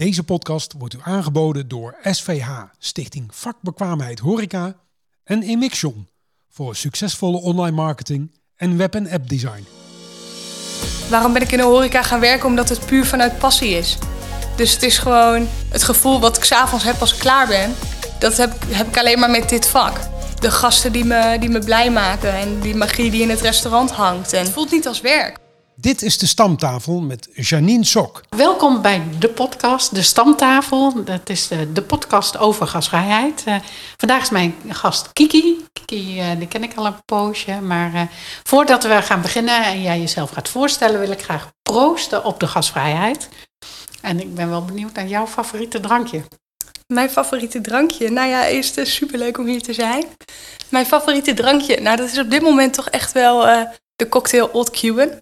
Deze podcast wordt u aangeboden door SVH, Stichting Vakbekwaamheid Horeca en Emixion voor succesvolle online marketing en web- en app design. Waarom ben ik in de horeca gaan werken? Omdat het puur vanuit passie is. Dus het is gewoon het gevoel wat ik s'avonds heb als ik klaar ben. Dat heb, heb ik alleen maar met dit vak. De gasten die me, die me blij maken en die magie die in het restaurant hangt. En het voelt niet als werk. Dit is de stamtafel met Janine Sok. Welkom bij de podcast, de Stamtafel. Dat is de, de podcast over gastvrijheid. Uh, vandaag is mijn gast Kiki. Kiki, uh, die ken ik al een poosje. Maar uh, voordat we gaan beginnen en jij jezelf gaat voorstellen, wil ik graag proosten op de gastvrijheid. En ik ben wel benieuwd naar jouw favoriete drankje. Mijn favoriete drankje? Nou ja, eerst uh, superleuk om hier te zijn. Mijn favoriete drankje? Nou, dat is op dit moment toch echt wel de cocktail Old Cuban.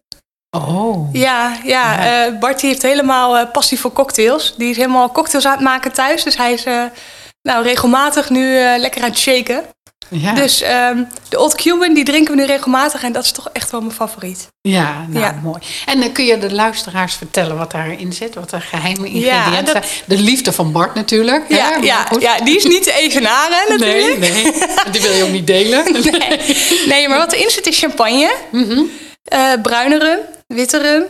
Oh. Ja, ja, ja. Uh, Bart heeft helemaal uh, passie voor cocktails. Die is helemaal cocktails aan het maken thuis. Dus hij is uh, nou, regelmatig nu lekker aan het shaken. Ja. Dus um, de Old Cuban, die drinken we nu regelmatig. En dat is toch echt wel mijn favoriet. Ja, nou ja. mooi. En dan kun je de luisteraars vertellen wat daarin zit? Wat de geheime ingrediënten ja, dat... zijn? De liefde van Bart natuurlijk. Ja, hè? Ja, ja, die is niet te evenaren natuurlijk. Nee, nee. Die wil je ook niet delen. nee. nee, maar wat erin zit is champagne. Mm -hmm. Bruine rum witte rum,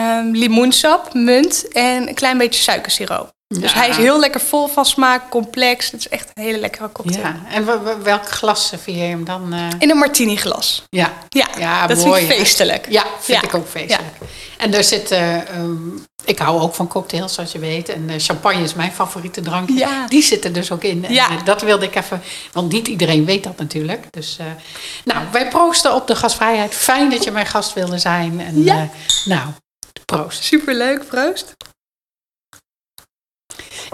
um, limoensap, munt en een klein beetje suikersiroop. Ja. Dus hij is heel lekker vol van smaak, complex. Het is echt een hele lekkere cocktail. Ja. En welk glas serveer je hem dan? Uh... In een martini glas. Ja, ja, ja dat mooi, vind ik feestelijk. Ja, vind ik ook feestelijk. En er zit, uh, um, ik hou ook van cocktails zoals je weet. En uh, champagne is mijn favoriete drankje. Ja. Die zitten dus ook in. Ja. En, dat wilde ik even, want niet iedereen weet dat natuurlijk. Dus, nou, wij proosten op de gastvrijheid. Fijn dat je mijn gast wilde zijn. En, ja. nou, proost. Superleuk, proost.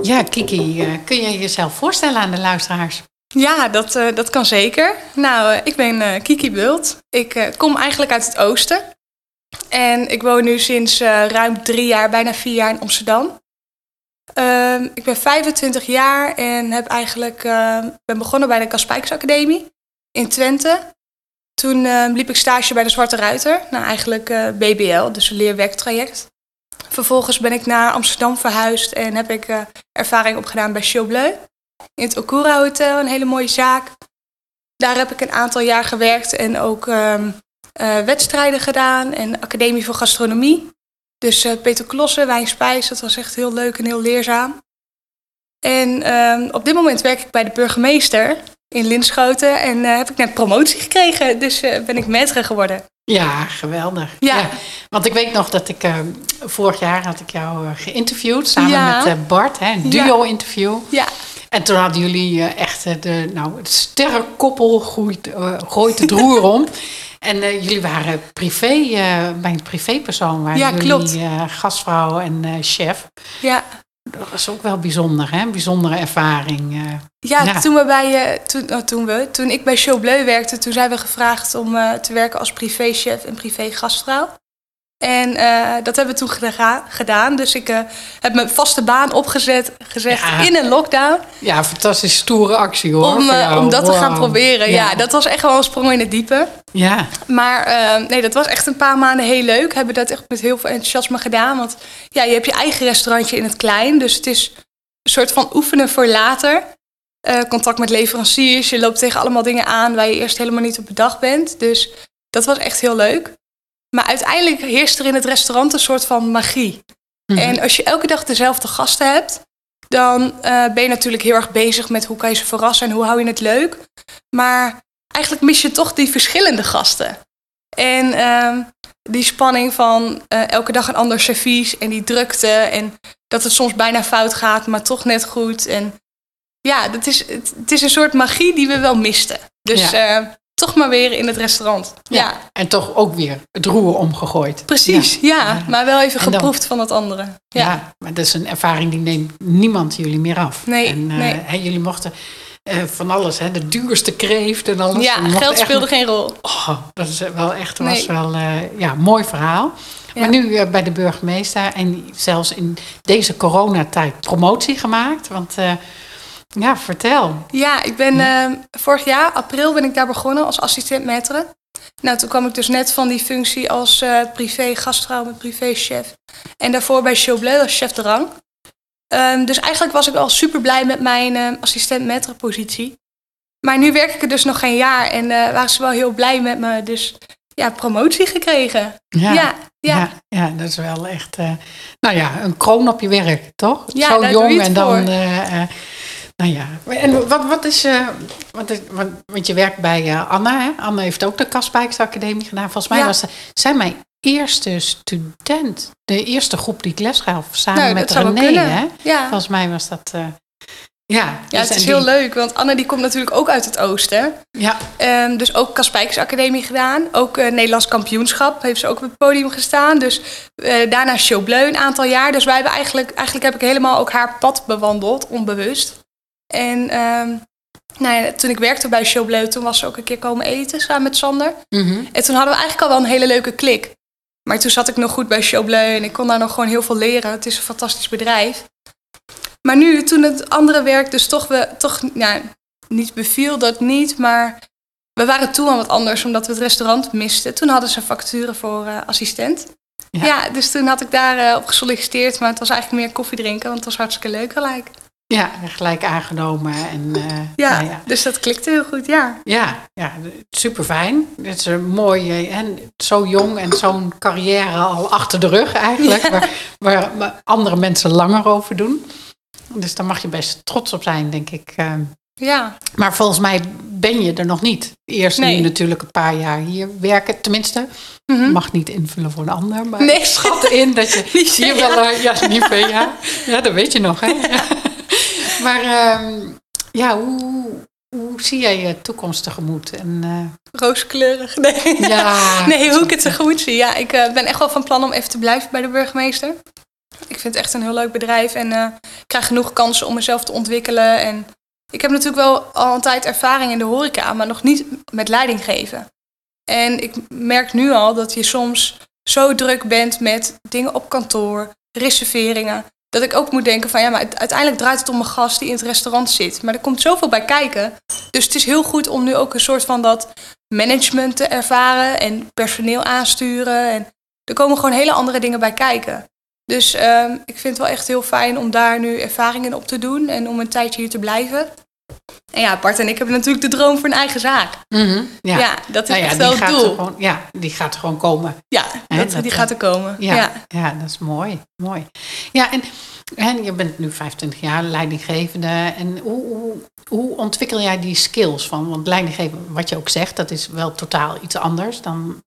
Ja, Kiki, uh, kun je jezelf voorstellen aan de luisteraars? Ja, dat, uh, dat kan zeker. Nou, uh, ik ben Kiki Bult. Ik kom eigenlijk uit het oosten. En ik woon nu sinds ruim drie jaar, bijna vier jaar in Amsterdam. Ehm, ik ben 25 jaar en heb eigenlijk, ben begonnen bij de Kaspijks Academie in Twente. Toen ehm, liep ik stage bij de Zwarte Ruiter. Nou, eigenlijk BBL, dus een leerwerktraject. Vervolgens ben ik naar Amsterdam verhuisd en heb ik uh, ervaring opgedaan bij Chaubleu. In het Okura Hotel, een hele mooie zaak. Daar heb ik een aantal jaar gewerkt en ook um, uh, wedstrijden gedaan en Academie voor Gastronomie. Dus uh, Peter Klossen, Wijnspijs, dat was echt heel leuk en heel leerzaam. En um, op dit moment werk ik bij de burgemeester in Linschoten en heb ik net promotie gekregen. Dus ben ik maître geworden. Ja, geweldig. Ja. ja. Want ik weet nog dat ik uh, vorig jaar had ik jou uh, geïnterviewd samen ja. met uh, Bart, hè, een duo-interview. Ja. En toen hadden jullie echt de, nou, het sterrenkoppel gooit, gooit de droer om. En jullie waren privé, bij een privépersoon waren ja, jullie gastvrouw en chef. Ja. Dat was ook wel bijzonder, hè? Een bijzondere ervaring. Ja, ja, Toen, we bij, uh, toen, oh, toen, we, toen ik bij Chaubleu werkte, toen zijn we gevraagd om uh, te werken als privéchef en privé-gastvrouw. En uh, dat hebben we toen geda gedaan. Dus ik heb mijn vaste baan opgezet gezet ja. in een lockdown. Ja, fantastisch stoere actie hoor. Om, om dat wow. te gaan proberen. Ja. ja. dat was echt wel een sprong in het diepe. Ja. Maar nee, dat was echt een paar maanden heel leuk. Hebben dat echt met heel veel enthousiasme gedaan. Want ja, je hebt je eigen restaurantje in het klein. Dus het is een soort van oefenen voor later. Contact met leveranciers. Je loopt tegen allemaal dingen aan waar je eerst helemaal niet op bedacht bent. Dus dat was echt heel leuk. Maar uiteindelijk heerst er in het restaurant een soort van magie. Mm -hmm. En als je elke dag dezelfde gasten hebt, dan uh, ben je natuurlijk heel erg bezig met hoe kan je ze verrassen en hoe hou je het leuk. Maar eigenlijk mis je toch die verschillende gasten. En uh, die spanning van uh, elke dag een ander servies en die drukte en dat het soms bijna fout gaat, maar toch net goed. En ja, dat is, het, het, is een soort magie die we wel misten. Dus ja. Toch maar weer in het restaurant. Ja. ja. En toch ook weer het roer omgegooid. Precies, ja. ja maar wel even geproefd van het andere. Ja. ja, maar dat is een ervaring die neemt niemand jullie meer af. Nee, en, uh. Hè, jullie mochten uh, van alles, hè, de duurste kreeft en alles. Ja, geld speelde geen rol. Oh, dat is wel echt was nee. wel ja, een mooi verhaal. Maar nu bij de burgemeester en zelfs in deze coronatijd promotie gemaakt. Want ja, vertel. Ja, ik ben uh, vorig jaar, april, ben ik daar begonnen als assistent maître. Nou, toen kwam ik dus net van die functie als uh, privé gastvrouw met privéchef. En daarvoor bij Chaubleu als chef de rang. Ehm, dus eigenlijk was ik al super blij met mijn uh, assistent metre positie. Maar nu werk ik er dus nog geen jaar en uh, waren ze wel heel blij met me. Dus ja, promotie gekregen. Ja, ja, ja. ja, dat is wel echt, uh, nou ja, een kroon op je werk, toch? Ja, Zo jong en dan, uh, nou ja. En wat, wat is, wat is wat, want je werkt bij Anna, hè? Anna heeft ook de Kaspijkse Academie gedaan. Volgens mij ja. was zij mijn eerste student, de eerste groep die ik les gaf, samen nou, met René, hè? Ja. Volgens mij was dat... Ja, ja het is heel leuk, want Anne die komt natuurlijk ook uit het oosten. Ja. Um, dus ook Kaspijkers Academie gedaan. Ook uh, Nederlands kampioenschap heeft ze ook op het podium gestaan. Dus uh, daarna Showbleu een aantal jaar. Dus wij hebben eigenlijk, eigenlijk heb ik helemaal ook haar pad bewandeld, onbewust. En um, nou ja, toen ik werkte bij Showbleu, toen was ze ook een keer komen eten samen met Sander. Mm -hmm. En toen hadden we eigenlijk al wel een hele leuke klik. Maar toen zat ik nog goed bij Showbleu en ik kon daar nog gewoon heel veel leren. Het is een fantastisch bedrijf. Maar nu, toen het andere werk dus toch, we, toch ja, niet beviel, dat niet. Maar we waren toe aan wat anders, omdat we het restaurant misten. Toen hadden ze facturen voor uh, assistent. Ja. ja. dus toen had ik daar uh, op gesolliciteerd. Maar het was eigenlijk meer koffie drinken, want het was hartstikke leuk gelijk. Ja, gelijk aangenomen. En, uh, ja, nou ja, dus dat klikte heel goed, ja. Ja, ja super fijn. Het is een mooie en zo jong en zo'n carrière al achter de rug eigenlijk. Ja. Waar, waar andere mensen langer over doen. Dus daar mag je best trots op zijn, denk ik. Uh, ja. Maar volgens mij ben je er nog niet. Eerst nee. nu natuurlijk een paar jaar hier werken. Tenminste, mm -hmm. mag niet invullen voor een ander. Maar Nee. schat in dat je hier wel... Uh, ja, Nivea. Ja, dat weet je nog, hè? Ja. Maar uh, ja, hoe, hoe zie jij je toekomst tegemoet? En, uh... Rooskleurig, nee. Ja, nee, hoe ik het tegemoet zie. Ja, ik uh, ben echt wel van plan om even te blijven bij de burgemeester. Ik vind het echt een heel leuk bedrijf en uh, ik krijg genoeg kansen om mezelf te ontwikkelen. En ik heb natuurlijk wel al een tijd ervaring in de horeca, maar nog niet met leiding geven. En ik merk nu al dat je soms zo druk bent met dingen op kantoor, reserveringen, dat ik ook moet denken van ja, maar uiteindelijk draait het om een gast die in het restaurant zit. Maar er komt zoveel bij kijken. Dus het is heel goed om nu ook een soort van dat management te ervaren en personeel aansturen. En er komen gewoon hele andere dingen bij kijken. Dus um, ik vind het wel echt heel fijn om daar nu ervaringen op te doen en om een tijdje hier te blijven. En ja, Bart en ik hebben natuurlijk de droom voor een eigen zaak. Mm -hmm, ja. ja. dat is nou ja, echt wel het doel. Gewoon, ja, die gaat er gewoon komen. Ja, dat, dat, die gaat er komen. Ja, ja. ja. dat is mooi. mooi. Ja, en, en je bent nu 25 jaar leidinggevende. En hoe, hoe, hoe ontwikkel jij die skills van? Want leidinggeven, wat je ook zegt, dat is wel totaal iets anders dan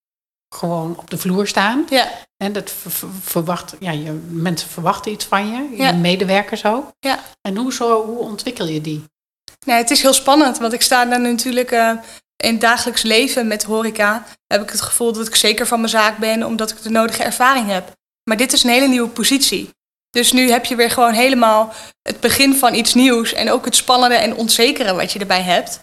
gewoon op de vloer staan. Ja. En dat ver, verwacht, ja, je, mensen verwachten iets van je, je medewerkers ook. Ja. En hoe, zo, hoe ontwikkel je die? Nee, het is heel spannend, want ik sta daar natuurlijk uh, in het dagelijks leven met horeca. Heb ik het gevoel dat ik zeker van mijn zaak ben, omdat ik de nodige ervaring heb. Maar dit is een hele nieuwe positie. Dus nu heb je weer gewoon helemaal het begin van iets nieuws en ook het spannende en onzekere wat je erbij hebt.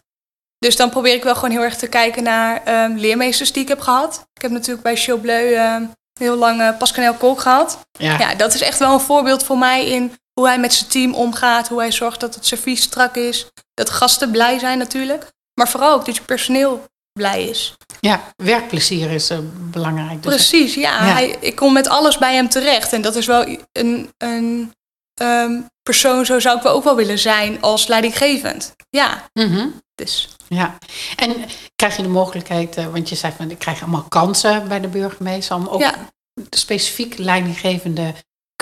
Dus dan probeer ik wel gewoon heel erg te kijken naar um, leermeesters die ik heb gehad. Ik heb natuurlijk bij Chaubleu um, heel lang uh, Pascanel Kolk gehad. Ja. ja, dat is echt wel een voorbeeld voor mij in hoe hij met zijn team omgaat. Hoe hij zorgt dat het servies strak is. Dat gasten blij zijn natuurlijk. Maar vooral ook dat je personeel blij is. Ja, werkplezier is uh, belangrijk. Dus Precies, ja. Ja. Hij, ik kom met alles bij hem terecht. En dat is wel een, een um, persoon, zo zou ik wel ook wel willen zijn als leidinggevend. Ja, mm -hmm. dus... Ja, en krijg je de mogelijkheid, uh, want je zei van ik krijg allemaal kansen bij de burgemeester om ook ja. specifiek leidinggevende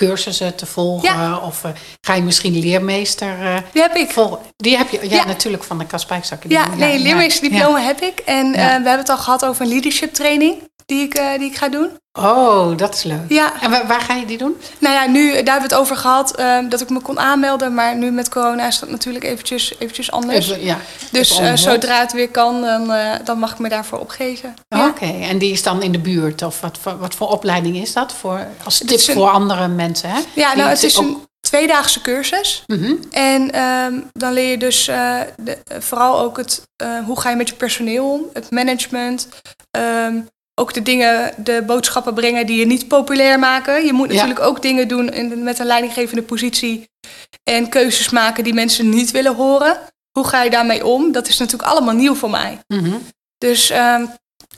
cursussen te volgen? Ja. Of uh, ga je misschien leermeester? Uh, die heb ik. Vol, die heb je, ja, ja. natuurlijk van de Kaspijksacademie. Ja, nee, leermeesterdiploma heb ik. En we hebben het al gehad over een leadership training die ik, die ik ga doen. Oh, dat is leuk. Ja. En waar, waar, ga je die doen? Nou ja, nu, daar hebben we het over gehad uh, dat ik me kon aanmelden. Maar nu met corona is dat natuurlijk eventjes, eventjes anders. Even, ja, dus uh, zodra het weer kan, dan, uh, dan mag ik me daarvoor opgeven. Oh, ja. Oké, okay. en die is dan in de buurt? Of wat voor, wat voor opleiding is dat? Voor, als tip een... voor andere mensen, hè? Ja, nou, het is ook... een tweedaagse cursus. Mm -hmm. En um, dan leer je dus de, vooral ook het, hoe ga je met je personeel om. Het management. Um, ook de dingen, de boodschappen brengen die je niet populair maken. Je moet natuurlijk ja. ook dingen doen in, met een leidinggevende positie. En keuzes maken die mensen niet willen horen. Hoe ga je daarmee om? Dat is natuurlijk allemaal nieuw voor mij. Mm -hmm. Dus um,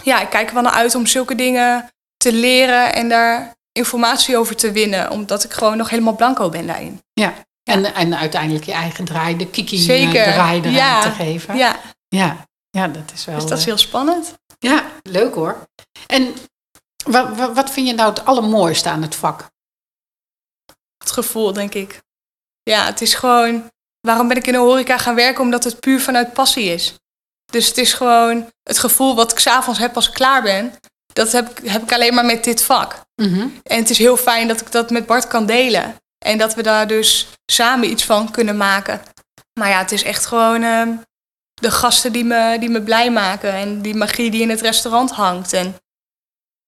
ja, ik kijk er wel naar uit om zulke dingen te leren en daar informatie over te winnen. Omdat ik gewoon nog helemaal blanco ben daarin. Ja, En, en uiteindelijk je eigen draai, de kiki eh, Zeker. draai eraan Ja. te geven. Ja, ja, ja, dat is wel... dus dat is eh, heel spannend. Ja, leuk hoor. En wat, wat, vind je nou het allermooiste aan het vak? Het gevoel, denk ik. Ja, het is gewoon... Waarom ben ik in de horeca gaan werken? Omdat het puur vanuit passie is. Dus het is gewoon het gevoel wat ik s'avonds heb als ik klaar ben. Dat heb ik, heb ik alleen maar met dit vak. En het is heel fijn dat ik dat met Bart kan delen. En dat we daar dus samen iets van kunnen maken. Maar ja, het is echt gewoon ehm, de gasten die me, die me blij maken. En die magie die in het restaurant hangt. En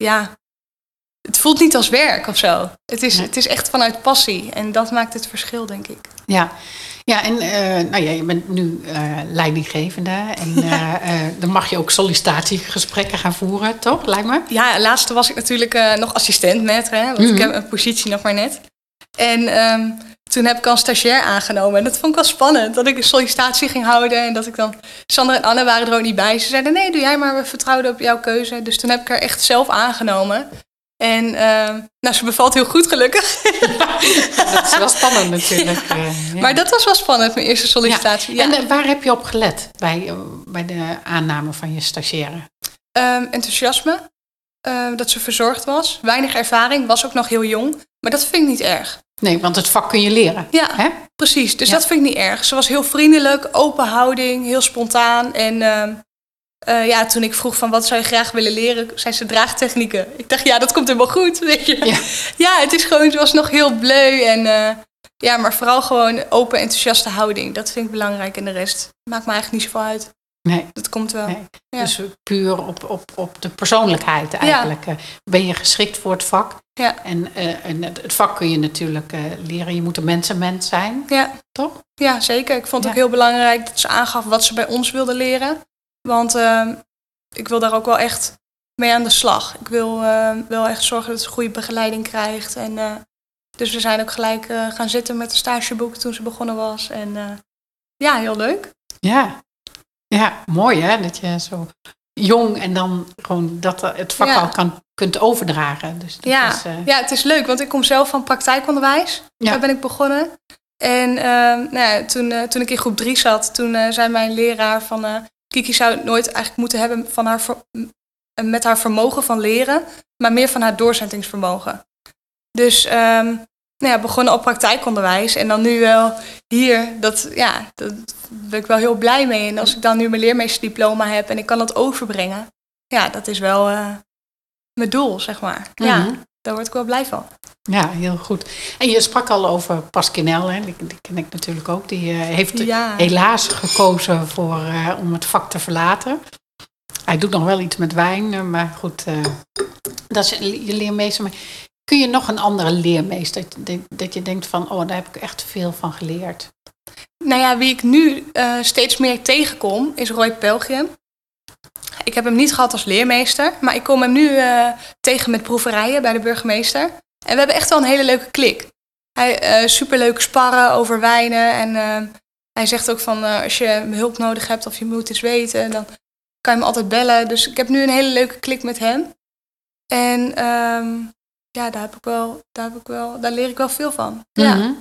ja, het voelt niet als werk of zo. Het is, Nee. het is echt vanuit passie. En dat maakt het verschil, denk ik. Ja, ja en eh, nou ja, je bent nu eh, leidinggevende. En eh, dan mag je ook sollicitatiegesprekken gaan voeren, toch? Lijkt me. Ja, laatste was ik natuurlijk nog assistent net. Hè, want Mhm. ik heb een positie nog maar net. En ehm, toen heb ik al een stagiair aangenomen. En dat vond ik wel spannend. Dat ik een sollicitatie ging houden. En dat ik dan... Sander en Anne waren er ook niet bij. Ze zeiden, nee, doe jij maar. We vertrouwden op jouw keuze. Dus toen heb ik haar echt zelf aangenomen. En ehm, nou, ze bevalt heel goed, gelukkig. Dat is wel spannend natuurlijk. eh, ja. Maar dat was wel spannend, mijn eerste sollicitatie. Ja. En eh, waar heb je op gelet bij, eh, bij de aanname van je stagiaire? Ehm, enthousiasme. Ehm, dat ze verzorgd was. Weinig ervaring. Was ook nog heel jong. Maar dat vind ik niet erg. Nee, want het vak kun je leren. Ja, Hè? precies. Dus Ja. dat vind ik niet erg. Ze was heel vriendelijk, open houding, heel spontaan. En ehm, eh, ja, toen ik vroeg van wat zou je graag willen leren, zei ze draagtechnieken. Ik dacht, ja, dat komt helemaal goed, weet je. Ja. Ja, het is gewoon, ze was nog heel bleu. En eh, ja, maar vooral gewoon open, enthousiaste houding. Dat vind ik belangrijk. En de rest maakt me eigenlijk niet zoveel uit. Nee. Dat komt wel. Nee. Ja. Dus puur op, op, op de persoonlijkheid eigenlijk. eh, Ben je geschikt voor het vak? Ja. En, eh, en het, vak kun je natuurlijk eh, leren. Je moet een mensenmens zijn, Ja. toch? Ja, zeker. Ik vond het Ja. ook heel belangrijk dat ze aangaf wat ze bij ons wilde leren. Want ehm, ik wil daar ook wel echt mee aan de slag. Ik wil ehm, wel echt zorgen dat ze goede begeleiding krijgt. En, dus we zijn ook gelijk gaan zitten met een stageboek toen ze begonnen was. En ja, heel leuk. Ja. Ja, mooi hè, dat je zo jong en dan gewoon dat het vak Ja. al kan, kunt overdragen. Dus dat Ja. is, eh, ja, het is leuk, want ik kom zelf van praktijkonderwijs. Ja. Daar ben ik begonnen. En ehm, nou ja, toen, eh, toen ik in groep 3 zat, toen eh, zei mijn leraar van... Kiki zou het nooit eigenlijk moeten hebben van haar met haar vermogen van leren, maar meer van haar doorzettingsvermogen. Dus ehm, nou ja, begonnen op praktijkonderwijs en dan nu wel hier, dat, ja, dat ben ik wel heel blij mee. En als ik dan nu mijn leermeesterdiploma heb en ik kan dat overbrengen, ja, dat is wel eh, mijn doel, zeg maar. Ja, Mhm. daar word ik wel blij van. Ja, heel goed. En je sprak al over Pasquinel, hè? Die, die ken ik natuurlijk ook. Die eh, heeft Ja. helaas gekozen voor, eh, om het vak te verlaten. Hij doet nog wel iets met wijn, maar goed, dat is je leermeester. Kun je nog een andere leermeester, dat, dat, je denkt van, oh, daar heb ik echt veel van geleerd. Nou ja, wie ik nu eh, steeds meer tegenkom, is Roy Pelgrim. Ik heb hem niet gehad als leermeester, maar ik kom hem nu eh, tegen met proeverijen bij de burgemeester. En we hebben echt wel een hele leuke klik. Hij eh superleuk sparren over wijnen. En hij zegt ook van als je hulp nodig hebt of je moet iets weten, dan kan je hem altijd bellen. Dus ik heb nu een hele leuke klik met hem. En ehm, ja, daar, heb ik wel, daar, heb ik wel, daar leer ik wel veel van. Ja, Mhm.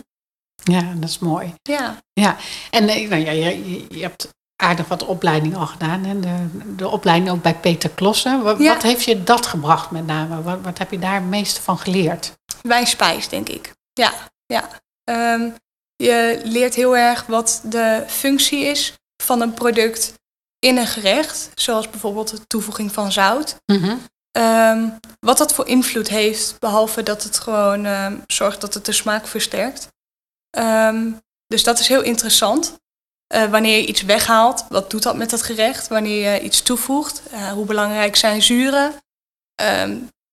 Ja, dat is mooi. ja. En eh, nou ja, je, je- hebt aardig wat opleiding al gedaan. Hè? De, de opleiding ook bij Peter Klossen. Wat, Ja. wat heeft je dat gebracht met name? Wat, wat heb je daar het meeste van geleerd? wijnspijs, denk ik. Ja, ja. Ehm, je leert heel erg wat de functie is van een product in een gerecht. Zoals bijvoorbeeld de toevoeging van zout. Ehm, wat dat voor invloed heeft, behalve dat het gewoon ehm, zorgt dat het de smaak versterkt. Ehm, dus dat is heel interessant. Eh, wanneer je iets weghaalt, wat doet dat met het gerecht? Wanneer je iets toevoegt, eh, hoe belangrijk zijn zuren?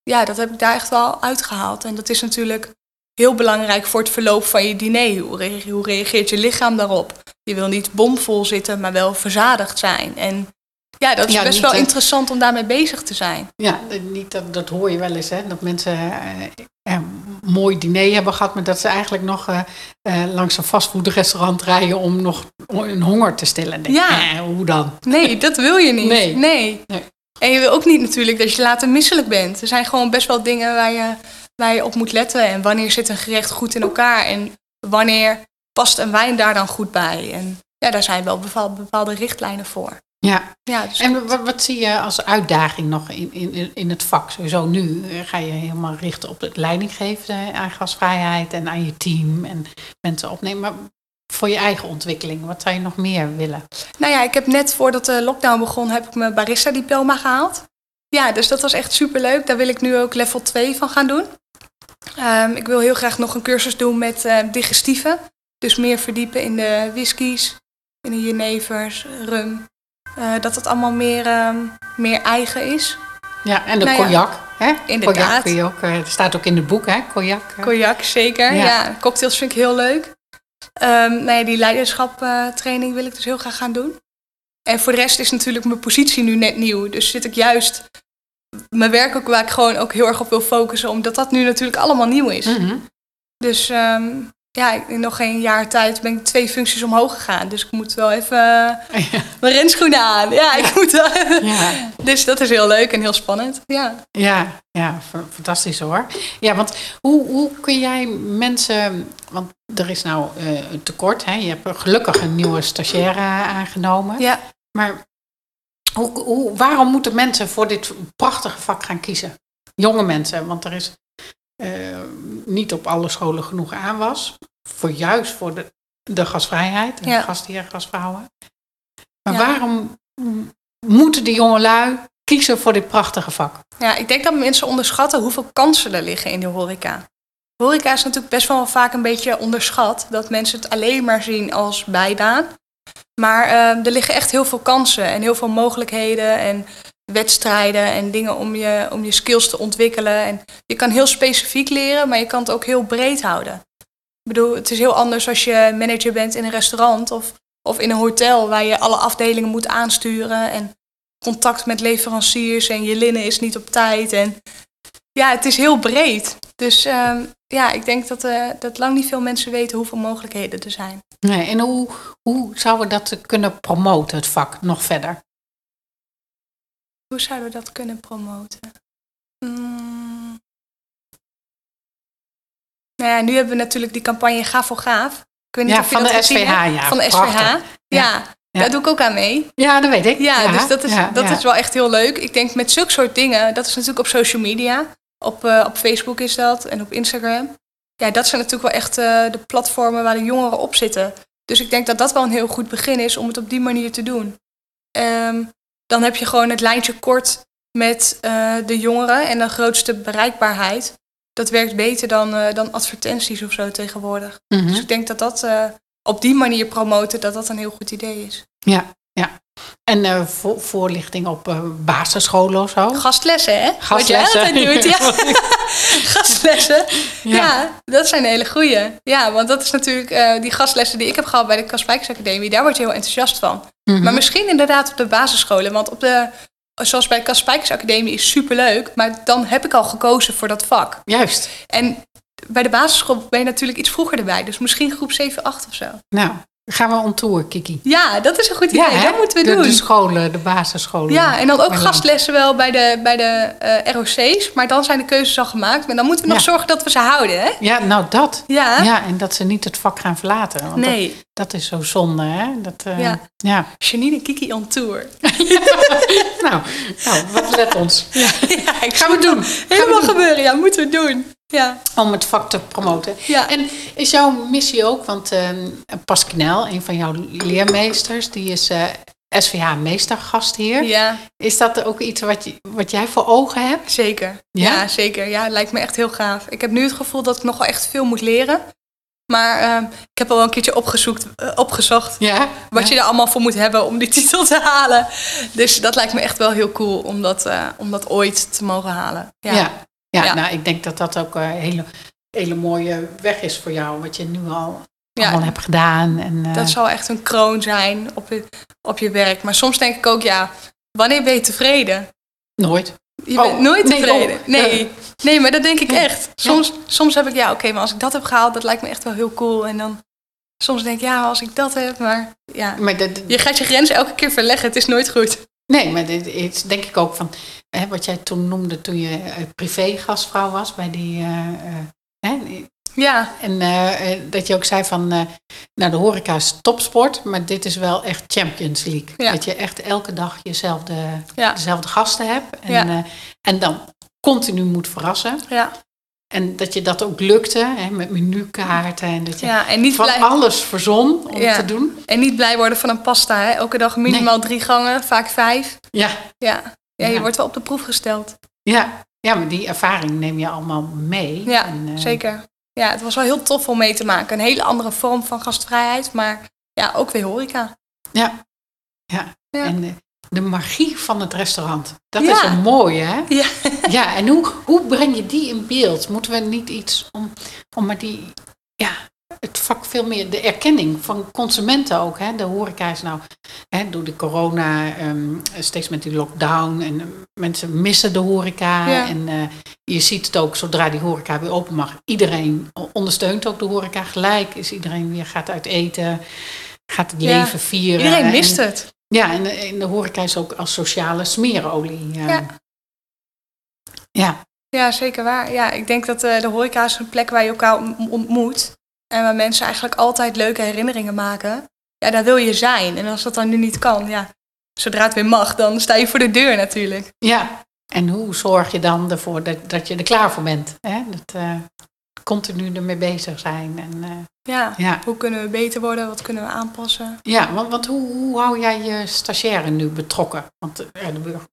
Ja, dat heb ik daar echt wel uitgehaald. En dat is natuurlijk heel belangrijk voor het verloop van je diner. Hoe reageert je lichaam daarop? Je wil niet bomvol zitten, maar wel verzadigd zijn. En ja, dat is Ja, best wel eh, interessant om daarmee bezig te zijn. Ja, niet dat, dat hoor je wel eens, hè? dat mensen eh, eh, een mooi diner hebben gehad, maar dat ze eigenlijk nog eh, langs een fastfoodrestaurant rijden om nog een honger te stillen. Denk, Ja. eh, hoe dan? Nee, dat wil je niet. Nee. nee. Nee. En je wil ook niet natuurlijk dat je later misselijk bent. Er zijn gewoon best wel dingen waar je, waar je op moet letten. En wanneer zit een gerecht goed in elkaar? En wanneer past een wijn daar dan goed bij? En ja, daar zijn wel bepaalde richtlijnen voor. Ja, Ja, dus en wat, wat zie je als uitdaging nog in, in, in het vak? Sowieso nu eh, ga je helemaal richten op het leidinggeven aan gastvrijheid en aan je team en mensen opnemen. Maar voor je eigen ontwikkeling, wat zou je nog meer willen? Nou ja, ik heb net voordat de lockdown begon, heb ik mijn barista diploma gehaald. Ja, dus dat was echt superleuk. Daar wil ik nu ook level 2 van gaan doen. Ehm, ik wil heel graag nog een cursus doen met eh digestieven. Dus meer verdiepen in de whiskies, in de jenevers, rum. Eh, dat het allemaal meer, ehm, meer eigen is. Ja, en de Nou ja, cognac. hè? inderdaad. Cognac kun je ook, eh, staat ook in het boek, hè? Cognac. eh. Cognac, zeker. Ja. Ja. cocktails vind ik heel leuk. Ehm nou ja, die leiderschaptraining wil ik dus heel graag gaan doen. En voor de rest is natuurlijk mijn positie nu net nieuw. Dus zit ik juist mijn werk ook waar ik gewoon ook heel erg op wil focussen. Omdat dat nu natuurlijk allemaal nieuw is. Mhm. Dus ehm, ja, in nog geen jaar tijd ben ik twee functies omhoog gegaan. Dus ik moet wel even eh, mijn renschoenen aan. Ja, ik moet wel Ja. Dus dat is heel leuk en heel spannend. Ja. Ja, ja, fa- fantastisch hoor. Ja, want hoe, hoe kun jij mensen, want er is nou eh, een tekort, hè? je hebt gelukkig een nieuwe stagiaire aangenomen, ja. maar hoe, hoe, waarom moeten mensen voor dit prachtige vak gaan kiezen? Jonge mensen, want er is eh, niet op alle scholen genoeg aanwas, voor juist voor de, de gastvrijheid, en Ja. gastheer, gastvrouwen. Maar Ja. waarom moeten die jongelui kiezen voor dit prachtige vak? Ja, ik denk dat mensen onderschatten hoeveel kansen er liggen in de horeca. Horeca is natuurlijk best wel vaak een beetje onderschat. Dat mensen het alleen maar zien als bijbaan. Maar eh, er liggen echt heel veel kansen en heel veel mogelijkheden en wedstrijden en dingen om je, om je skills te ontwikkelen. En je kan heel specifiek leren, maar je kan het ook heel breed houden. Ik bedoel, het is heel anders als je manager bent in een restaurant of, of in een hotel waar je alle afdelingen moet aansturen en contact met leveranciers en je linnen is niet op tijd. En ja, het is heel breed. Dus ehm, ja, ik denk dat, eh, dat lang niet veel mensen weten hoeveel mogelijkheden er zijn. Nee, en hoe, hoe zouden we dat kunnen promoten, het vak, nog verder? Hoe zouden we dat kunnen promoten? Mm. Nou ja, nu hebben we natuurlijk die campagne Gaaf voor Gaaf. Ik weet niet Ja, of je van dat de SVH, ja, Van de SVH. prachtig. Ja, daar doe ik ook aan mee. Ja, dat weet ik. Ja, dus dat, is, dat is wel echt heel leuk. Ik denk met zulke soort dingen, dat is natuurlijk op social media. Op, eh, op Facebook is dat en op Instagram. Ja, dat zijn natuurlijk wel echt eh, de platformen waar de jongeren op zitten. Dus ik denk dat dat wel een heel goed begin is om het op die manier te doen. Ehm, dan heb je gewoon het lijntje kort met eh, de jongeren en de grootste bereikbaarheid. Dat werkt beter dan, eh, dan advertenties of zo tegenwoordig. Mhm. Dus ik denk dat dat eh, op die manier promoten, dat dat een heel goed idee is. Ja, ja. En eh, voor, voorlichting op basisscholen of zo? Gastlessen, hè? Wat jij Gastlessen. altijd doet, ja. Gastlessen. Ja. Ja. dat zijn hele goeie. Ja, want dat is natuurlijk die gastlessen die ik heb gehad bij de Kaspijksacademie. Daar word je heel enthousiast van. Mhm. Maar misschien inderdaad op de basisscholen. Want op de, zoals bij de Kaspijksacademie is superleuk. Maar dan heb ik al gekozen voor dat vak. Juist. En bij de basisschool ben je natuurlijk iets vroeger erbij. Dus misschien groep 7, 8 of zo. Nou, gaan we on tour, Kiki. Ja, dat is een goed idee. hè? dat moeten we de, doen. De scholen, de basisscholen. Ja, en dan ook gastlessen wel bij de, bij de eh, ROC's. Maar dan zijn de keuzes al gemaakt. Maar dan moeten we nog Ja. zorgen dat we ze houden, hè? Ja, nou dat. Ja. Ja, en dat ze niet het vak gaan verlaten. Want Nee. Dat, dat is zo zonde, hè? Dat, eh, Ja. ja. Janine en Kiki on tour. Nou, nou, wat let ons. Ja. Ja, ik Gaan we doen. Helemaal gebeuren, ja, moeten we doen. Ja. Om het vak te promoten. Ja. En is jouw missie ook, want eh Pasquinel, een van jouw leermeesters, die is eh, SVH meestergast hier. ja, Is dat ook iets wat, je, wat jij voor ogen hebt? zeker. Ja? Ja? zeker. Ja, het lijkt me echt heel gaaf. Ik heb nu het gevoel dat ik nog wel echt veel moet leren. Maar ehm, ik heb al wel een keertje opgezoekt, eh, opgezocht Ja. wat je er allemaal voor moet hebben om die titel te halen. Dus dat lijkt me echt wel heel cool om dat, eh, om dat ooit te mogen halen. Ja. Ja. Nou, ik denk dat dat ook een hele, hele mooie weg is voor jou, wat je nu al Ja. allemaal hebt gedaan. En, eh, Dat zal echt een kroon zijn op je, op je werk. Maar soms denk ik ook, ja, wanneer ben je tevreden? Nooit. Je Oh, bent nooit nee, tevreden. oh, Nee, nee, maar dat denk ik echt. Soms, soms heb ik, ja, oké, maar als ik dat heb gehaald, dat lijkt me echt wel heel cool. En dan soms denk ik, ja, als ik dat heb, maar ja. Maar dat, Je gaat je grenzen elke keer verleggen, het is nooit goed. Nee, maar dit is denk ik ook van hè, wat jij toen noemde toen je eh, privé gastvrouw was bij die. eh, eh, hè, Ja, En dat je ook zei van, nou de horeca is topsport, maar dit is wel echt Champions League. Ja. Dat je echt elke dag jezelfde, ja, dezelfde gasten hebt. En, Ja. en dan continu moet verrassen. ja. En dat je dat ook lukte, hè, met menukaarten. En dat je ja. En, niet van blij, alles verzon om Ja. te doen. en niet blij worden van een pasta. Hè? Elke dag minimaal drie gangen, vaak vijf. Ja, Ja. Ja, je wordt wel op de proef gesteld. ja. ja, maar die ervaring neem je allemaal mee. Ja, En, eh, zeker. Ja, het was wel heel tof om mee te maken. Een hele andere vorm van gastvrijheid, maar ja, ook weer horeca. Ja, ja. Ja. en de magie van het restaurant. Dat Ja. is een mooie, hè? Ja. Ja, en hoe, hoe breng je die in beeld? Moeten we niet iets om, om maar die, ja, het vak veel meer, de erkenning van consumenten ook. Hè? De horeca is nou, hè, door de corona, ehm, steeds met die lockdown en eh, mensen missen de horeca. Ja. En eh, je ziet het ook, zodra die horeca weer open mag, iedereen ondersteunt ook de horeca gelijk. Is iedereen weer gaat uit eten, gaat het Ja. leven vieren. Iedereen mist En- het. Ja, en de, en de horeca is ook als sociale smeerolie. eh, Ja. ja. Ja, zeker waar. Ja, ik denk dat eh, de horeca is een plek waar je elkaar ont- ontmoet. En waar mensen eigenlijk altijd leuke herinneringen maken. Ja, daar wil je zijn. En als dat dan nu niet kan, ja, zodra het weer mag, dan sta je voor de deur natuurlijk. Ja, en hoe zorg je dan ervoor dat, dat je er klaar voor bent? Hè? Dat eh, continu ermee bezig zijn. En, eh, Ja, ja, hoe kunnen we beter worden? Wat kunnen we aanpassen? ja want, want hoe, hoe hou jij je stagiaire nu betrokken? Want eh, de, bur-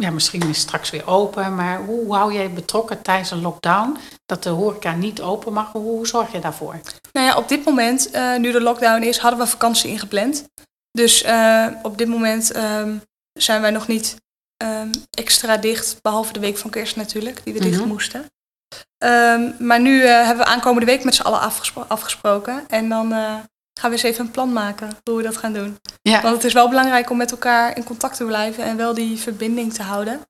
ja, misschien is het straks weer open, maar hoe hou jij betrokken tijdens een lockdown? Dat de horeca niet open mag, hoe zorg je daarvoor? Nou ja, op dit moment, eh, nu de lockdown is, hadden we vakantie ingepland. Dus eh, op dit moment ehm, zijn wij nog niet ehm, extra dicht, behalve de week van kerst natuurlijk, die we dicht Mhm. moesten. Ehm, maar nu eh, hebben we aankomende week met z'n allen afgespro- afgesproken. En dan gaan we eens even een plan maken hoe we dat gaan doen. Ja, Want het is wel belangrijk om met elkaar in contact te blijven en wel die verbinding te houden.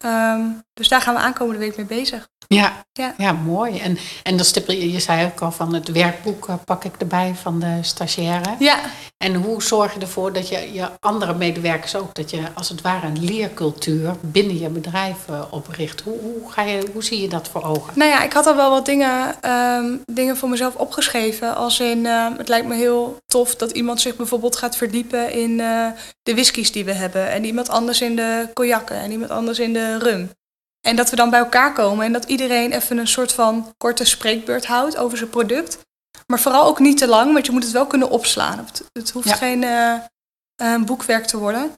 Ehm, dus daar gaan we aankomende week mee bezig. Ja, Ja. ja. mooi. En, en dan stippel je, je zei ook al van het werkboek eh, pak ik erbij van de stagiaire. Ja, En hoe zorg je ervoor dat je je andere medewerkers ook, dat je als het ware een leercultuur binnen je bedrijf eh, opricht? Hoe, hoe, ga je, hoe zie je dat voor ogen? Nou ja, ik had al wel wat dingen, ehm, dingen voor mezelf opgeschreven. Als in, ehm, het lijkt me heel tof dat iemand zich bijvoorbeeld gaat verdiepen in eh, de whiskies die we hebben. En iemand anders in de cognacen en iemand anders in de rum. En dat we dan bij elkaar komen en dat iedereen even een soort van korte spreekbeurt houdt over zijn product. Maar vooral ook niet te lang, want je moet het wel kunnen opslaan. Het, hoeft Ja. geen eh, eh, boekwerk te worden.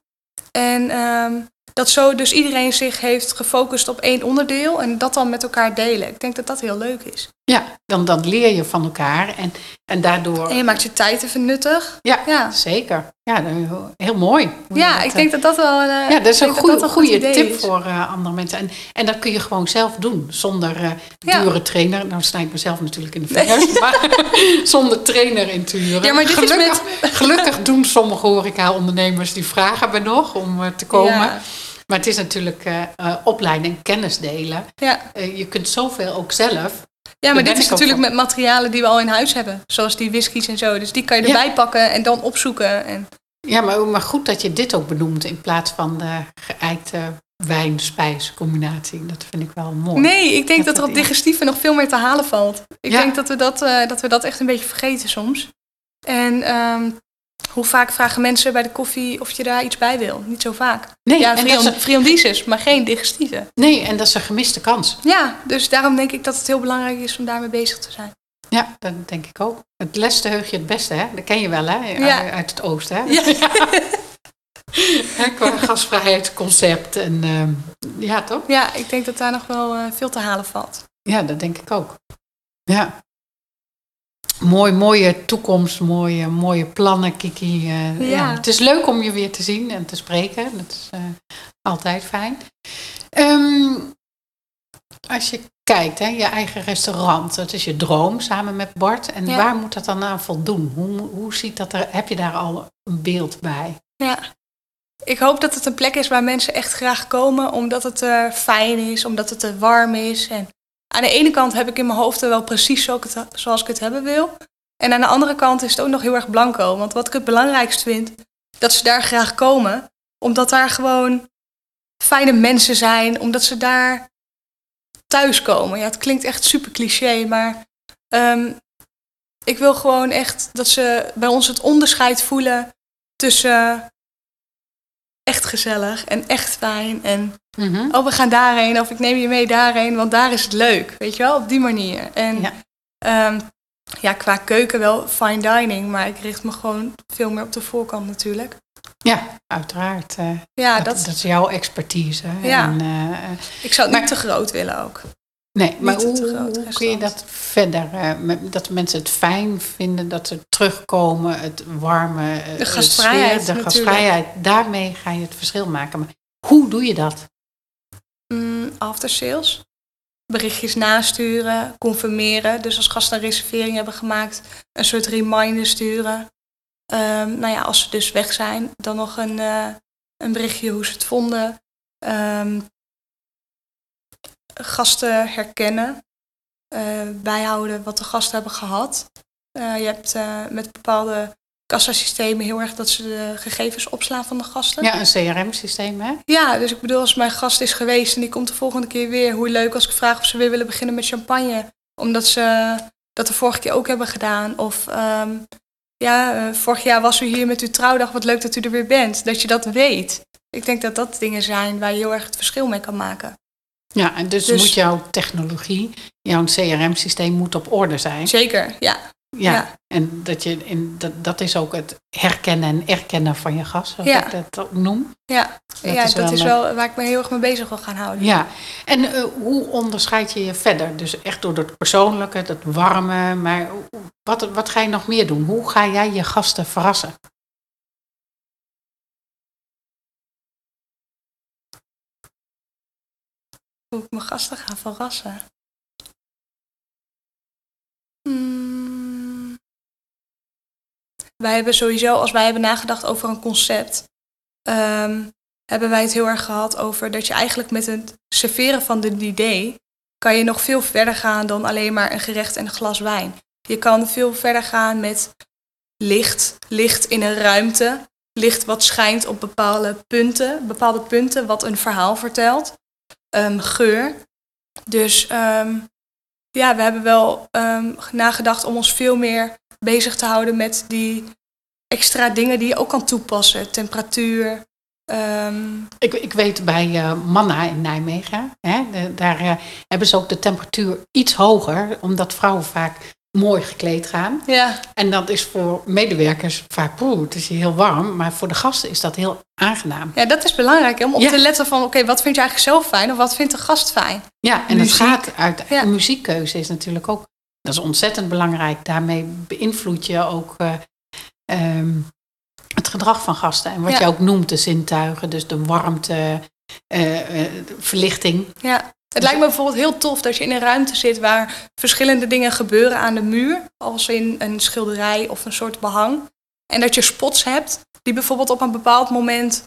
En ehm, dat zo dus iedereen zich heeft gefocust op één onderdeel en dat dan met elkaar delen. Ik denk dat dat heel leuk is. Ja, dan, dan leer je van elkaar en, en daardoor. En je maakt je tijd even nuttig. Ja, Ja, zeker. Ja, dan- heel mooi. ja dat, ik denk dat dat wel een, eh, Ja, dat is een goede, tip is. voor eh, andere mensen. En, en dat kun je gewoon zelf doen, zonder eh Ja. dure trainer. Nou sta ik mezelf natuurlijk in de vingers, maar zonder trainer in te huren. Ja, maar dit is gelukkig, gelukkig doen sommige horeca-ondernemers die vragen me nog om te komen. Ja, Maar het is natuurlijk opleiden en kennis delen. ja. Je kunt zoveel ook zelf. Ja, maar dit is natuurlijk van. met materialen die we al in huis hebben. Zoals die whiskies en zo. Dus die kan je Ja. erbij pakken en dan opzoeken. En, Ja, maar, maar goed dat je dit ook benoemt in plaats van de geëikte wijn-spijs-combinatie. Dat vind ik wel mooi. nee, ik denk Dat dat er op digestieve nog veel meer te halen valt. Ik Ja. denk dat we dat, eh, dat we dat echt een beetje vergeten soms. En ehm, hoe vaak vragen mensen bij de koffie of je daar iets bij wil? Niet zo vaak. Nee, ja, friandises, maar geen digestieve. nee, en dat is een gemiste kans. Ja, dus daarom denk ik dat het heel belangrijk is om daarmee bezig te zijn. Ja, dat denk ik ook. Het leste heug je het beste, hè? Dat ken je wel, hè? Ja. Uit het oosten, hè? Ja. Hè, Qua gasvrijheidsconcept. En, ehm, ja, toch? Ja, ik denk dat daar nog wel eh, veel te halen valt. Ja, dat denk ik ook. Ja. Mooi, mooie toekomst, mooie, mooie plannen, Kiki. Eh, ja. Ja. Het is leuk om je weer te zien en te spreken. Dat is eh, altijd fijn. Ehm, als je kijkt, hè, je eigen restaurant, dat is je droom samen met Bart. En Ja. waar moet dat dan aan voldoen? Hoe, hoe ziet dat er? Heb je daar al een beeld bij? Ja. Ik hoop dat het een plek is waar mensen echt graag komen, omdat het er fijn is, omdat het warm is. En aan de ene kant heb ik in mijn hoofd wel precies zoals ik het hebben wil. En aan de andere kant is het ook nog heel erg blanco. Want wat ik het belangrijkst vind, dat ze daar graag komen. Omdat daar gewoon fijne mensen zijn. Omdat ze daar thuiskomen. Ja, het klinkt echt super cliché, maar ehm, ik wil gewoon echt dat ze bij ons het onderscheid voelen tussen echt gezellig en echt fijn. En Mhm. oh, we gaan daarheen of ik neem je mee daarheen, want daar is het leuk. Weet je wel, op die manier. En Ja. ja, ja qua keuken wel fine dining, maar ik richt me gewoon veel meer op de voorkant natuurlijk. Ja, uiteraard. eh, Ja, dat, dat, dat is jouw expertise. Ja. En, eh, eh, ik zou het niet te groot willen ook. Nee, maar hoe, kun je dat verder? eh, dat mensen het fijn vinden, dat ze terugkomen, het warme. eh, De gastvrijheid sfeer, de gastvrijheid. Daarmee ga je het verschil maken. Maar hoe doe je dat? Mm, after sales. Berichtjes nasturen, confirmeren. Dus als gasten een reservering hebben gemaakt, een soort reminder sturen. Ehm, nou ja, als ze dus weg zijn, dan nog een, eh, een berichtje hoe ze het vonden. Ehm, gasten herkennen. eh, bijhouden wat de gasten hebben gehad. Eh, je hebt eh, met bepaalde kassasystemen heel erg dat ze de gegevens opslaan van de gasten. Ja, een CRM-systeem, hè? Ja, dus ik bedoel, als mijn gast is geweest en die komt de volgende keer weer, hoe leuk als ik vraag of ze weer willen beginnen met champagne. Omdat ze dat de vorige keer ook hebben gedaan. Of ehm, ja, vorig jaar was u hier met uw trouwdag, wat leuk dat u er weer bent. Dat je dat weet. Ik denk dat dat dingen zijn waar je heel erg het verschil mee kan maken. Ja, en dus, Dus- moet jouw technologie, jouw CRM-systeem moet op orde zijn. Zeker, ja. Ja, ja. en dat, je in, dat, dat is ook het herkennen en erkennen van je gast, zoals Ja. ik dat ook noem. Ja, Dat ja is dat wel, is wel waar ik me heel erg mee bezig wil gaan houden. Ja, en eh, hoe onderscheid je je verder? Dus echt door dat persoonlijke, dat warme, maar wat, wat ga je nog meer doen? Hoe ga jij je gasten verrassen? Hoe ik mijn gasten ga verrassen. Hmm. Wij hebben sowieso, als wij hebben nagedacht over een concept, ehm, hebben wij het heel erg gehad over dat je eigenlijk met het serveren van dit idee kan je nog veel verder gaan dan alleen maar een gerecht en een glas wijn. Je kan veel verder gaan met licht, licht in een ruimte, licht wat schijnt op bepaalde punten, bepaalde punten wat een verhaal vertelt ehm, geur. Dus ehm, ja, we hebben wel ehm, nagedacht om ons veel meer bezig te houden met die extra dingen die je ook kan toepassen. Temperatuur. Ik, ik weet bij eh, Manna in Nijmegen, hè, daar eh, hebben ze ook de temperatuur iets hoger, omdat vrouwen vaak mooi gekleed gaan. ja, En dat is voor medewerkers vaak, poeh, het is hier heel warm, maar voor de gasten is dat heel aangenaam. ja, dat is belangrijk hè, om op Ja. te letten van oké, wat vind je eigenlijk zelf fijn of wat vindt de gast fijn? Ja, en Muziek. het gaat uit. Ja. Muziekkeuze is natuurlijk ook. Dat is ontzettend belangrijk. Daarmee beïnvloed je ook eh, ehm, het gedrag van gasten. En wat Ja. je ook noemt, de zintuigen. Dus de warmte, eh, eh, de verlichting. Ja. Het lijkt me bijvoorbeeld heel tof dat je in een ruimte zit waar verschillende dingen gebeuren aan de muur, als in een schilderij of een soort behang. En dat je spots hebt die bijvoorbeeld op een bepaald moment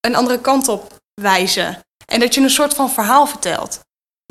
een andere kant op wijzen. En dat je een soort van verhaal vertelt.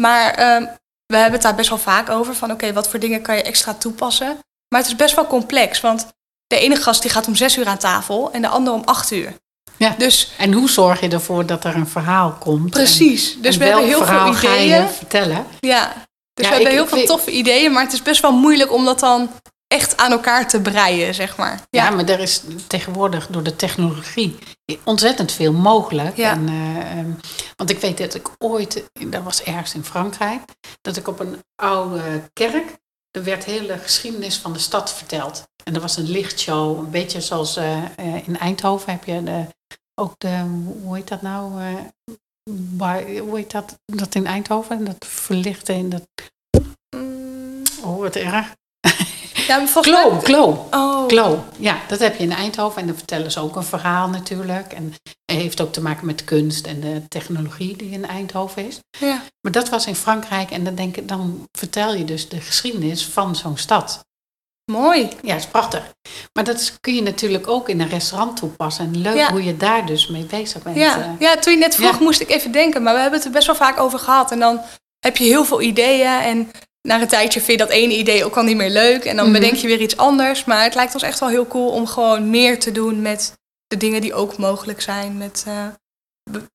Maar ehm, we hebben het daar best wel vaak over van oké, wat voor dingen kan je extra toepassen. Maar het is best wel complex, want de ene gast die gaat om zes uur aan tafel en de andere om acht uur. Ja. Dus En hoe zorg je ervoor dat er een verhaal komt? precies. En- Dus en we hebben heel veel ga je ideeën. vertellen? Ja, dus Ja, we hebben ik- heel veel toffe ideeën, maar het is best wel moeilijk om dat dan echt aan elkaar te breien, zeg maar. Ja, Ja, maar er is tegenwoordig door de technologie ontzettend veel mogelijk. Ja. En, eh, ehm, want ik weet dat ik ooit, dat was ergens in Frankrijk, dat ik op een oude kerk, er werd hele geschiedenis van de stad verteld. En er was een lichtshow, een beetje zoals eh, eh, in Eindhoven heb je de, ook de, hoe heet dat nou? bij- hoe heet dat, dat in Eindhoven? Dat verlichten in dat, Mm, oh wat erg. ja Klo, mij... klo. Oh, Klo, ja, dat heb je in Eindhoven. En dan vertellen ze ook een verhaal natuurlijk. En het heeft ook te maken met kunst en de technologie die in Eindhoven is. ja. Maar dat was in Frankrijk en dan, denk ik, dan vertel je dus de geschiedenis van zo'n stad. Mooi. Ja, dat is prachtig. Maar dat kun je natuurlijk ook in een restaurant toepassen. En leuk Ja. hoe je daar dus mee bezig bent. Ja. eh. ja, toen je net vroeg ja. moest ik even denken, maar we hebben het er best wel vaak over gehad. En dan heb je heel veel ideeën en na een tijdje vind je dat ene idee ook al niet meer leuk. En dan Mhm. bedenk je weer iets anders. Maar het lijkt ons echt wel heel cool om gewoon meer te doen met de dingen die ook mogelijk zijn. Met, eh,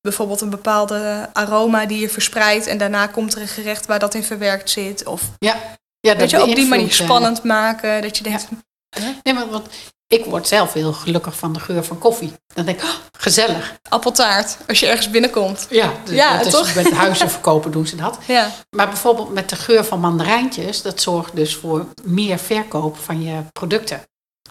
bijvoorbeeld een bepaalde aroma die je verspreidt en daarna komt er een gerecht waar dat in verwerkt zit. Of Ja, ja weet je, op die manier eh, spannend maken, dat je denkt, Nee, maar want ik word zelf heel gelukkig van de geur van koffie. Dan denk ik, oh, gezellig. appeltaart, als je ergens binnenkomt. Ja, dus Ja, dat is toch? met huizen verkopen doen ze dat. Ja, Maar bijvoorbeeld met de geur van mandarijntjes, dat zorgt dus voor meer verkoop van je producten.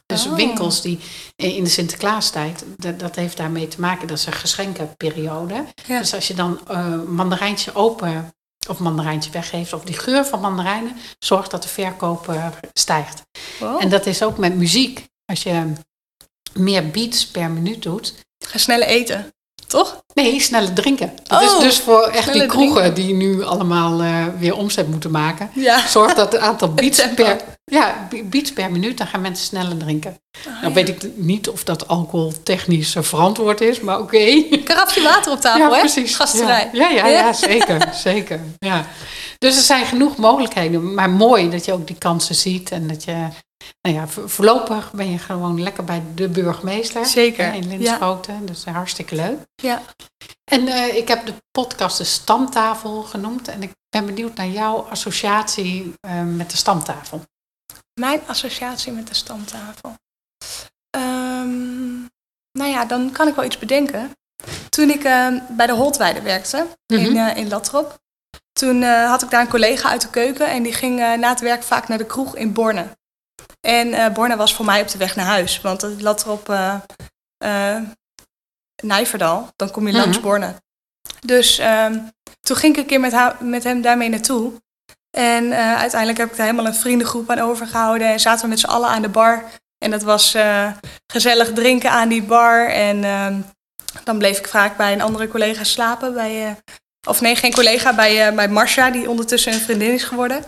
Dus Oh. winkels die in de Sinterklaastijd, dat, dat heeft daarmee te maken, dat is een geschenkenperiode. Ja. Dus als je dan eh mandarijntje open of mandarijntje weggeeft, of die geur van mandarijnen, zorgt dat de verkoop eh, stijgt. wow. En dat is ook met muziek. Als je meer beats per minuut doet. ga sneller eten, toch? Nee, sneller drinken. Dat Oh, is dus voor echt die kroegen die nu allemaal eh, weer omzet moeten maken. Ja. Zorg dat het aantal beats per, ja, be- beats per minuut, dan gaan mensen sneller drinken. Oh, nou weet ik niet of dat alcoholtechnisch eh, verantwoord is, maar oké. Karafje water op tafel, Ja, hè? precies. Gasterij. Ja, ja, ja, zeker. zeker ja. Dus er zijn genoeg mogelijkheden. Maar mooi dat je ook die kansen ziet. En dat je, nou ja, vo- voorlopig ben je gewoon lekker bij de burgemeester. Zeker, In Linschoten. Dus eh, hartstikke leuk. Ja. En eh, ik heb de podcast de Stamtafel genoemd. En ik ben benieuwd naar jouw associatie eh, met de Stamtafel. Mijn associatie met de stamtafel. Ehm, nou ja, dan kan ik wel iets bedenken. Toen ik ehm, bij de Holtweide werkte in, Mhm. eh, in Latrop, toen eh, had ik daar een collega uit de keuken en die ging eh, na het werk vaak naar de kroeg in Borne. En eh Borne was voor mij op de weg naar huis, want het Latrop eh eh, Nijverdal, dan kom je langs Mhm. Borne. Dus ehm, toen ging ik een keer met, haar- met hem daarmee naartoe. En uiteindelijk heb ik daar helemaal een vriendengroep aan overgehouden. En zaten we met z'n allen aan de bar. En dat was gezellig drinken aan die bar. En ehm, dan bleef ik vaak bij een andere collega slapen. Bij, of nee, geen collega, bij, bij Marcia, die ondertussen een vriendin is geworden.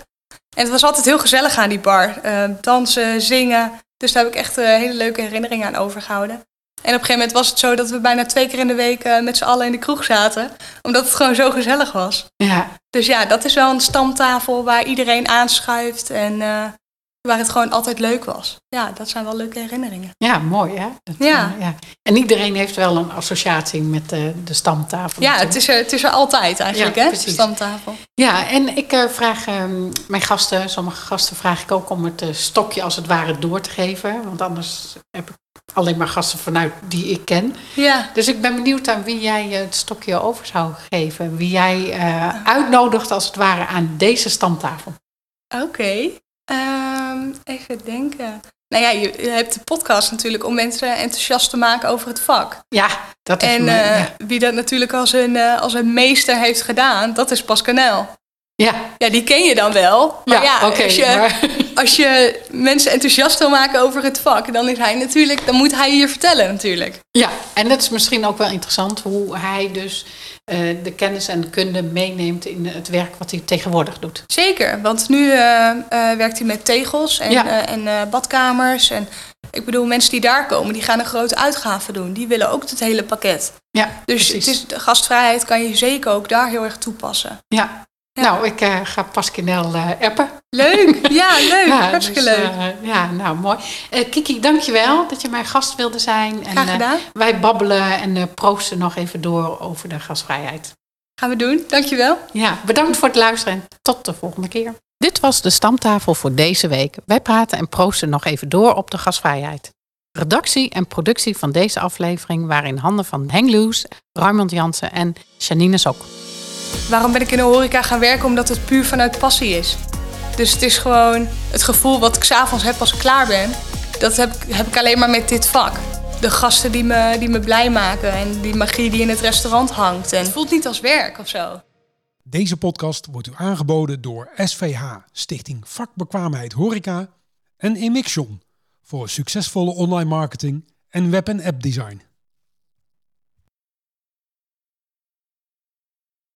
En het was altijd heel gezellig aan die bar. Eh, dansen, zingen. Dus daar heb ik echt eh, hele leuke herinneringen aan overgehouden. En op een gegeven moment was het zo dat we bijna twee keer in de week eh, met z'n allen in de kroeg zaten. Omdat het gewoon zo gezellig was. Ja, Dus ja, dat is wel een stamtafel waar iedereen aanschuift en waar het gewoon altijd leuk was. Ja, dat zijn wel leuke herinneringen. ja mooi hè? Dat, Ja. eh, ja. En iedereen heeft wel een associatie met eh, de Stamtafel. Ja, natuurlijk. het is er, het is er altijd eigenlijk, Ja, hè? precies. Stamtafel. Ja, en ik eh, vraag ehm, mijn gasten, sommige gasten vraag ik ook om het stokje als het ware door te geven. Want anders heb ik alleen maar gasten vanuit die ik ken. Ja. Dus ik ben benieuwd aan wie jij het stokje over zou geven. Wie jij uitnodigt als het ware aan deze stamtafel. Oké. Ehm, even denken. Nou ja, je, je hebt de podcast natuurlijk om mensen enthousiast te maken over het vak. Ja, dat is En mijn- eh, wie dat natuurlijk als een, eh, als een meester heeft gedaan, dat is Pascanel. ja, Ja, die ken je dan wel. Maar ja, als, je, maar- als je mensen enthousiast wil maken over het vak, dan is hij natuurlijk, dan moet hij hier vertellen natuurlijk. ja, en dat is misschien ook wel interessant hoe hij dus de kennis en de kunde meeneemt in het werk wat hij tegenwoordig doet. Zeker, want nu eh, eh, werkt hij met tegels en, Ja. eh, en eh, badkamers. En ik bedoel, mensen die daar komen, die gaan een grote uitgave doen. Die willen ook het hele pakket. Ja, Dus precies. het is, de gastvrijheid kan je zeker ook daar heel erg toepassen. Ja. Ja. Nou, ik eh, ga Paskinel eh appen. Leuk, ja, leuk, Ja, hartstikke dus, leuk. eh, ja, nou mooi. Eh, Kiki, dankjewel dat je mijn gast wilde zijn. En, Graag eh, gedaan. wij babbelen en proosten nog even door over de gastvrijheid. Gaan we doen, dankjewel. Ja, bedankt voor het luisteren en tot de volgende keer. Dit was de stamtafel voor deze week. Wij praten en proosten nog even door op de gasvrijheid. Redactie en productie van deze aflevering waren in handen van Henk Loes, Raymond Jansen en Janine Sok. Waarom ben ik in de horeca gaan werken? Omdat het puur vanuit passie is. Dus het is gewoon het gevoel wat ik s'avonds heb als ik klaar ben. Dat heb, ik- heb ik alleen maar met dit vak. De gasten die me, die me blij maken en die magie die in het restaurant hangt. En het voelt niet als werk of zo. Deze podcast wordt u aangeboden door SVH, Stichting Vakbekwaamheid Horeca en Emixion voor succesvolle online marketing en web- en appdesign.